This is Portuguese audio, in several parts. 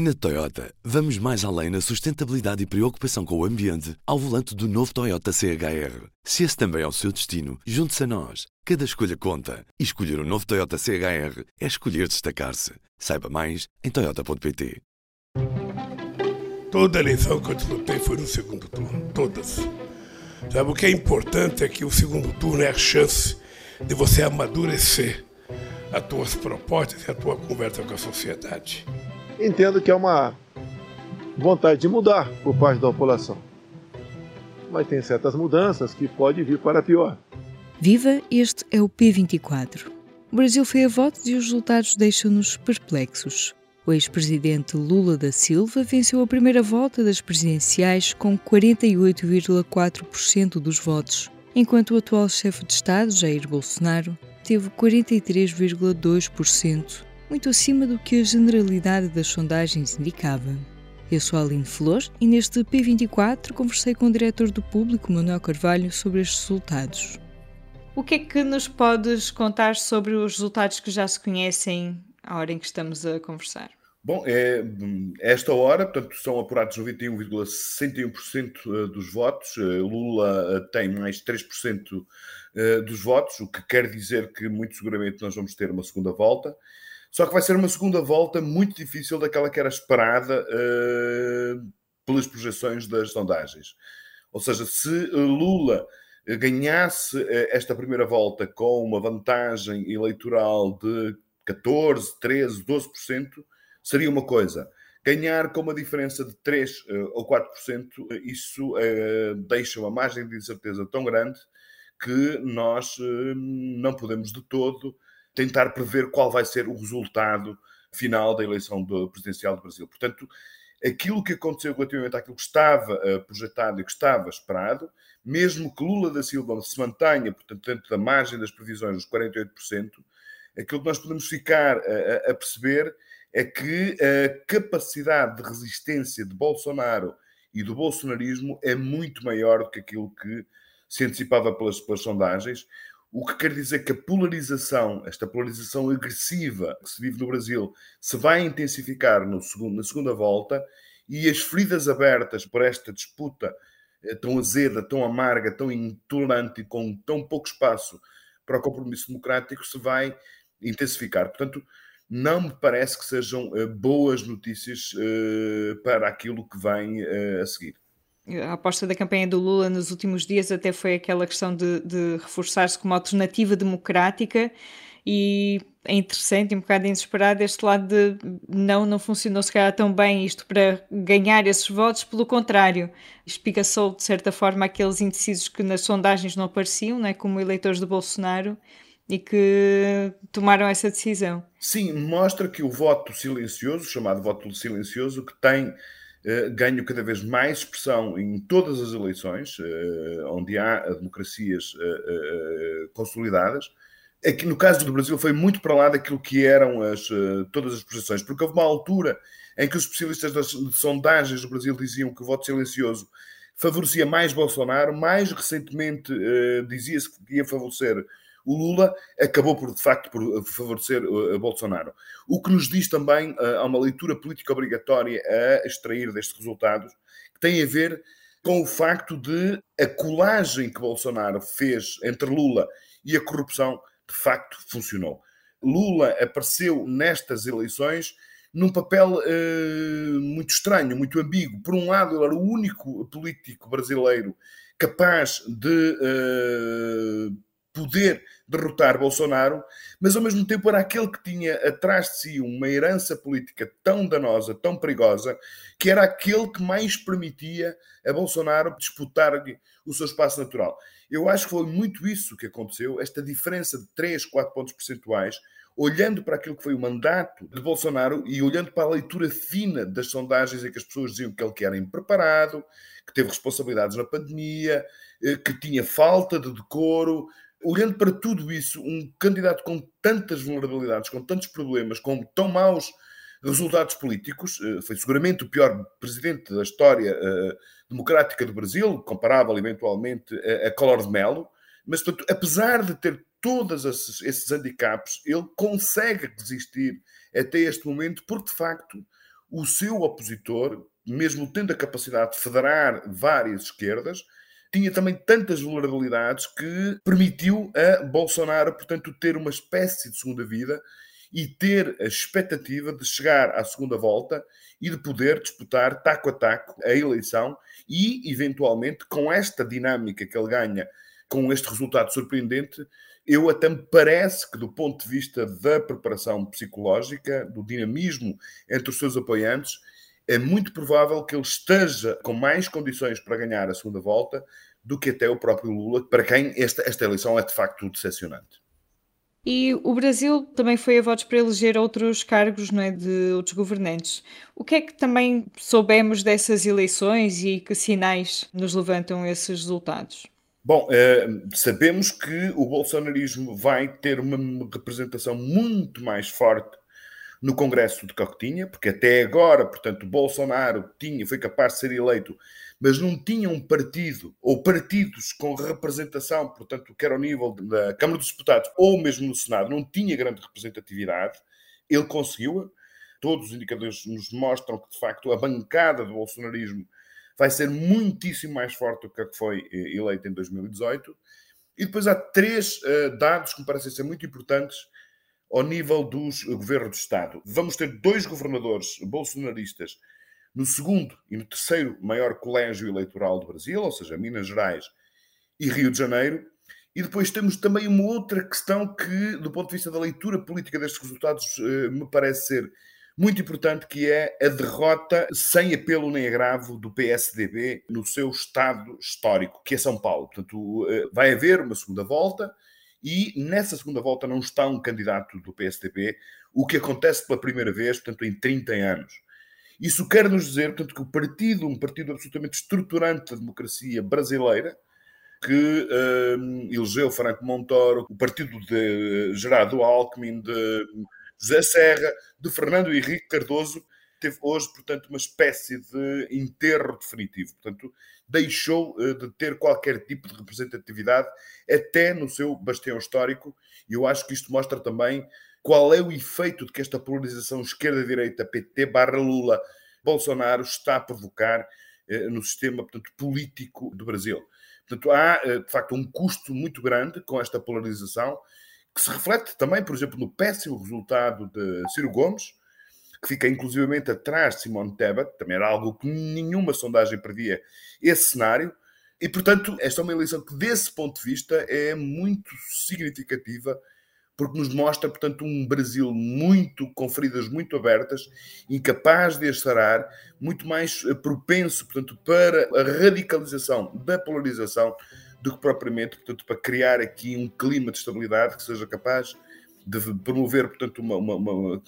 Na Toyota, vamos mais além na sustentabilidade e preocupação com o ambiente ao volante do novo Toyota CHR. Se esse também é o seu destino, junte-se a nós. Cada escolha conta. E escolher o um novo Toyota CHR é escolher destacar-se. Saiba mais em Toyota.pt. Toda eleição que eu disputei foi no segundo turno. Todas. Sabe, o que é importante é que o segundo turno é a chance de você amadurecer as tuas propostas e a tua conversa com a sociedade entendo que é uma vontade de mudar por parte da população. Mas tem certas mudanças que pode vir para pior. Viva, este é o P24. O Brasil foi a votos e os resultados deixam-nos perplexos. O ex-presidente Lula da Silva venceu a primeira volta das presidenciais com 48,4% dos votos, enquanto o atual chefe de Estado, Jair Bolsonaro, teve 43,2% muito acima do que a generalidade das sondagens indicava. Eu sou a Aline Flor e neste P24 conversei com o diretor do público, Manuel Carvalho, sobre estes resultados. O que é que nos podes contar sobre os resultados que já se conhecem à hora em que estamos a conversar? Bom, é, esta hora, portanto, são apurados 91,61% eh, dos votos. Eh, Lula eh, tem mais 3% dos votos, o que quer dizer que muito seguramente nós vamos ter uma segunda volta. Só que vai ser uma segunda volta muito difícil daquela que era esperada uh, pelas projeções das sondagens. Ou seja, se Lula ganhasse eh, esta primeira volta com uma vantagem eleitoral de 14, 13, 12%, seria uma coisa. Ganhar com uma diferença de 3 uh, ou 4%, isso uh, deixa uma margem de incerteza tão grande que nós uh, não podemos de todo tentar prever qual vai ser o resultado final da eleição do, presidencial do Brasil. Portanto, aquilo que aconteceu relativamente àquilo que estava uh, projetado e que estava esperado, mesmo que Lula da Silva se mantenha, portanto, dentro da margem das previsões dos 48%, aquilo que nós podemos ficar a, a perceber é que a capacidade de resistência de Bolsonaro e do bolsonarismo é muito maior do que aquilo que se antecipava pelas, pelas sondagens. O que quer dizer que a polarização, esta polarização agressiva que se vive no Brasil, se vai intensificar no segundo, na segunda volta e as feridas abertas por esta disputa eh, tão azeda, tão amarga, tão intolerante e com tão pouco espaço para o compromisso democrático se vai intensificar. Portanto, não me parece que sejam eh, boas notícias eh, para aquilo que vem a seguir a aposta da campanha do Lula nos últimos dias até foi aquela questão de, de reforçar-se como alternativa democrática e é interessante e um bocado inesperado este lado de não, não funcionou se calhar tão bem isto para ganhar esses votos, pelo contrário, espicaçou de certa forma aqueles indecisos que nas sondagens não apareciam, né, como eleitores do Bolsonaro, e que tomaram essa decisão. Sim, mostra que o voto silencioso, chamado voto silencioso, que tem eh, ganho cada vez mais expressão em todas as eleições, eh, onde há democracias eh, consolidadas. Aqui no caso do Brasil foi muito para lá daquilo que eram as, todas as projeções, porque houve uma altura em que os especialistas das sondagens do Brasil diziam que o voto silencioso favorecia mais Bolsonaro, mais recentemente dizia-se que ia favorecer o Lula acabou por, de facto, por eh, favorecer uh, Bolsonaro. O que nos diz também, uh, há uma leitura política obrigatória a extrair destes resultados, que tem a ver com o facto de a colagem que Bolsonaro fez entre Lula e a corrupção, de facto, funcionou. Lula apareceu nestas eleições num papel uh, muito estranho, muito ambíguo. Por um lado, ele era o único político brasileiro capaz de uh, poder derrotar Bolsonaro, mas ao mesmo tempo era aquele que tinha atrás de si uma herança política tão danosa, tão perigosa, que era aquele que mais permitia a Bolsonaro disputar o seu espaço natural. Eu acho que foi muito isso que aconteceu, esta diferença de 3, 4 pontos percentuais, olhando para aquilo que foi o mandato de Bolsonaro e olhando para a leitura fina das sondagens em que as pessoas diziam que ele que era impreparado, que teve responsabilidades na pandemia, eh, que tinha falta de decoro, olhando para tudo isso, um candidato com tantas vulnerabilidades, com tantos problemas, com tão maus resultados políticos, eh, foi seguramente o pior presidente da história uh, democrática do Brasil, comparável eventualmente a, a Collor de Mello, mas portanto, apesar de ter todos esses, esses handicaps, ele consegue resistir até este momento, porque de facto o seu opositor, mesmo tendo a capacidade de federar várias esquerdas, tinha também tantas vulnerabilidades que permitiu a Bolsonaro, portanto, ter uma espécie de segunda vida e ter a expectativa de chegar à segunda volta e de poder disputar taco a taco a eleição e, eventualmente, com esta dinâmica que ele ganha, com este resultado surpreendente, eu até me parece que, do ponto de vista da preparação psicológica, do dinamismo entre os seus apoiantes, é muito provável que ele esteja com mais condições para ganhar a segunda volta do que até o próprio Lula, para quem esta, esta eleição é de facto decepcionante. E o Brasil também foi a votos para eleger outros cargos não é, de outros governantes. O que é que também soubemos dessas eleições e que sinais nos levantam esses resultados? Bom, eh, sabemos que o bolsonarismo vai ter uma representação muito mais forte no Congresso de Cocotinha, porque até agora, portanto, Bolsonaro tinha, foi capaz de ser eleito, mas não tinha um partido ou partidos com representação, portanto, quer ao nível da Câmara dos Deputados ou mesmo no Senado, não tinha grande representatividade. Ele conseguiu. Todos os indicadores nos mostram que, de facto, a bancada do bolsonarismo vai ser muitíssimo mais forte do que a que foi eh, eleita em 2018. E depois há três uh, dados que me parecem ser muito importantes ao nível dos governos de Estado. Vamos ter dois governadores bolsonaristas no segundo e no terceiro maior colégio eleitoral do Brasil, ou seja, Minas Gerais e Rio de Janeiro. E depois temos também uma outra questão que, do ponto de vista da leitura política destes resultados, eh, me parece ser muito importante, que é a derrota sem apelo nem agravo do PSDB no seu estado histórico, que é São Paulo. Portanto, eh, vai haver uma segunda volta, e nessa segunda volta não está um candidato do PSDB, o que acontece pela primeira vez, portanto, em 30 anos. Isso quer nos dizer, portanto, que o partido, um partido absolutamente estruturante da democracia brasileira, que um, elegeu Franco Montoro, o partido de Gerardo Alckmin, de José Serra, de Fernando Henrique Cardoso, teve hoje, portanto, uma espécie de enterro definitivo. Portanto, deixou uh, de ter qualquer tipo de representatividade, até no seu bastião histórico, e eu acho que isto mostra também qual é o efeito de que esta polarização esquerda-direita, PT barra Lula, Bolsonaro, está a provocar eh, no sistema portanto, político do Brasil. Portanto, há, eh, de facto, um custo muito grande com esta polarização, que se reflete também, por exemplo, no péssimo resultado de Ciro Gomes, que fica inclusivamente atrás de Simone Tebet, também era algo que nenhuma sondagem previa esse cenário, e, portanto, esta é uma eleição que, desse ponto de vista, é muito significativa porque nos mostra, portanto, um Brasil muito, com feridas muito abertas, incapaz de as muito mais eh, propenso, portanto, para a radicalização da polarização do que propriamente, portanto, para criar aqui um clima de estabilidade que seja capaz de promover, portanto, uma, uma, uma,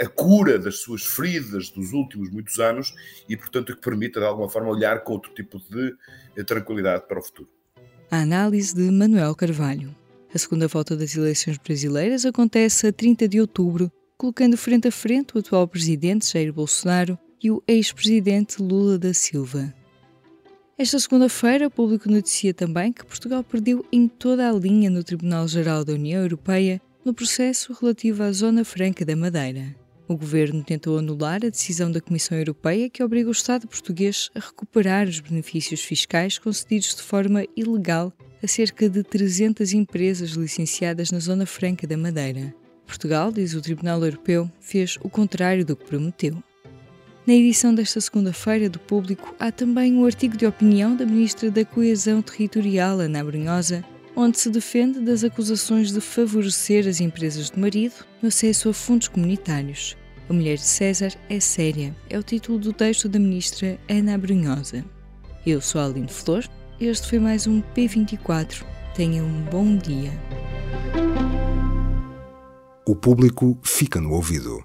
a cura das suas feridas dos últimos muitos anos e, portanto, que permita, de alguma forma, olhar com outro tipo de eh, tranquilidade para o futuro. A análise de Manuel Carvalho. A segunda volta das eleições brasileiras acontece a 30 de outubro, colocando frente a frente o atual presidente Jair Bolsonaro e o ex-presidente Lula da Silva. Esta segunda-feira, o público noticia também que Portugal perdeu em toda a linha no Tribunal Geral da União Europeia no processo relativo à Zona Franca da Madeira. O governo tentou anular a decisão da Comissão Europeia que obriga o Estado português a recuperar os benefícios fiscais concedidos de forma ilegal a cerca de 300 empresas licenciadas na Zona Franca da Madeira. Portugal, diz o Tribunal Europeu, fez o contrário do que prometeu. Na edição desta segunda-feira do Público há também um artigo de opinião da Ministra da Coesão Territorial, Ana Brunhosa, onde se defende das acusações de favorecer as empresas de marido no acesso a fundos comunitários. A mulher de César é séria, é o título do texto da Ministra Ana Brunhosa. Eu sou a Aline Flor este foi mais um P24. Tenha um bom dia. O público fica no ouvido.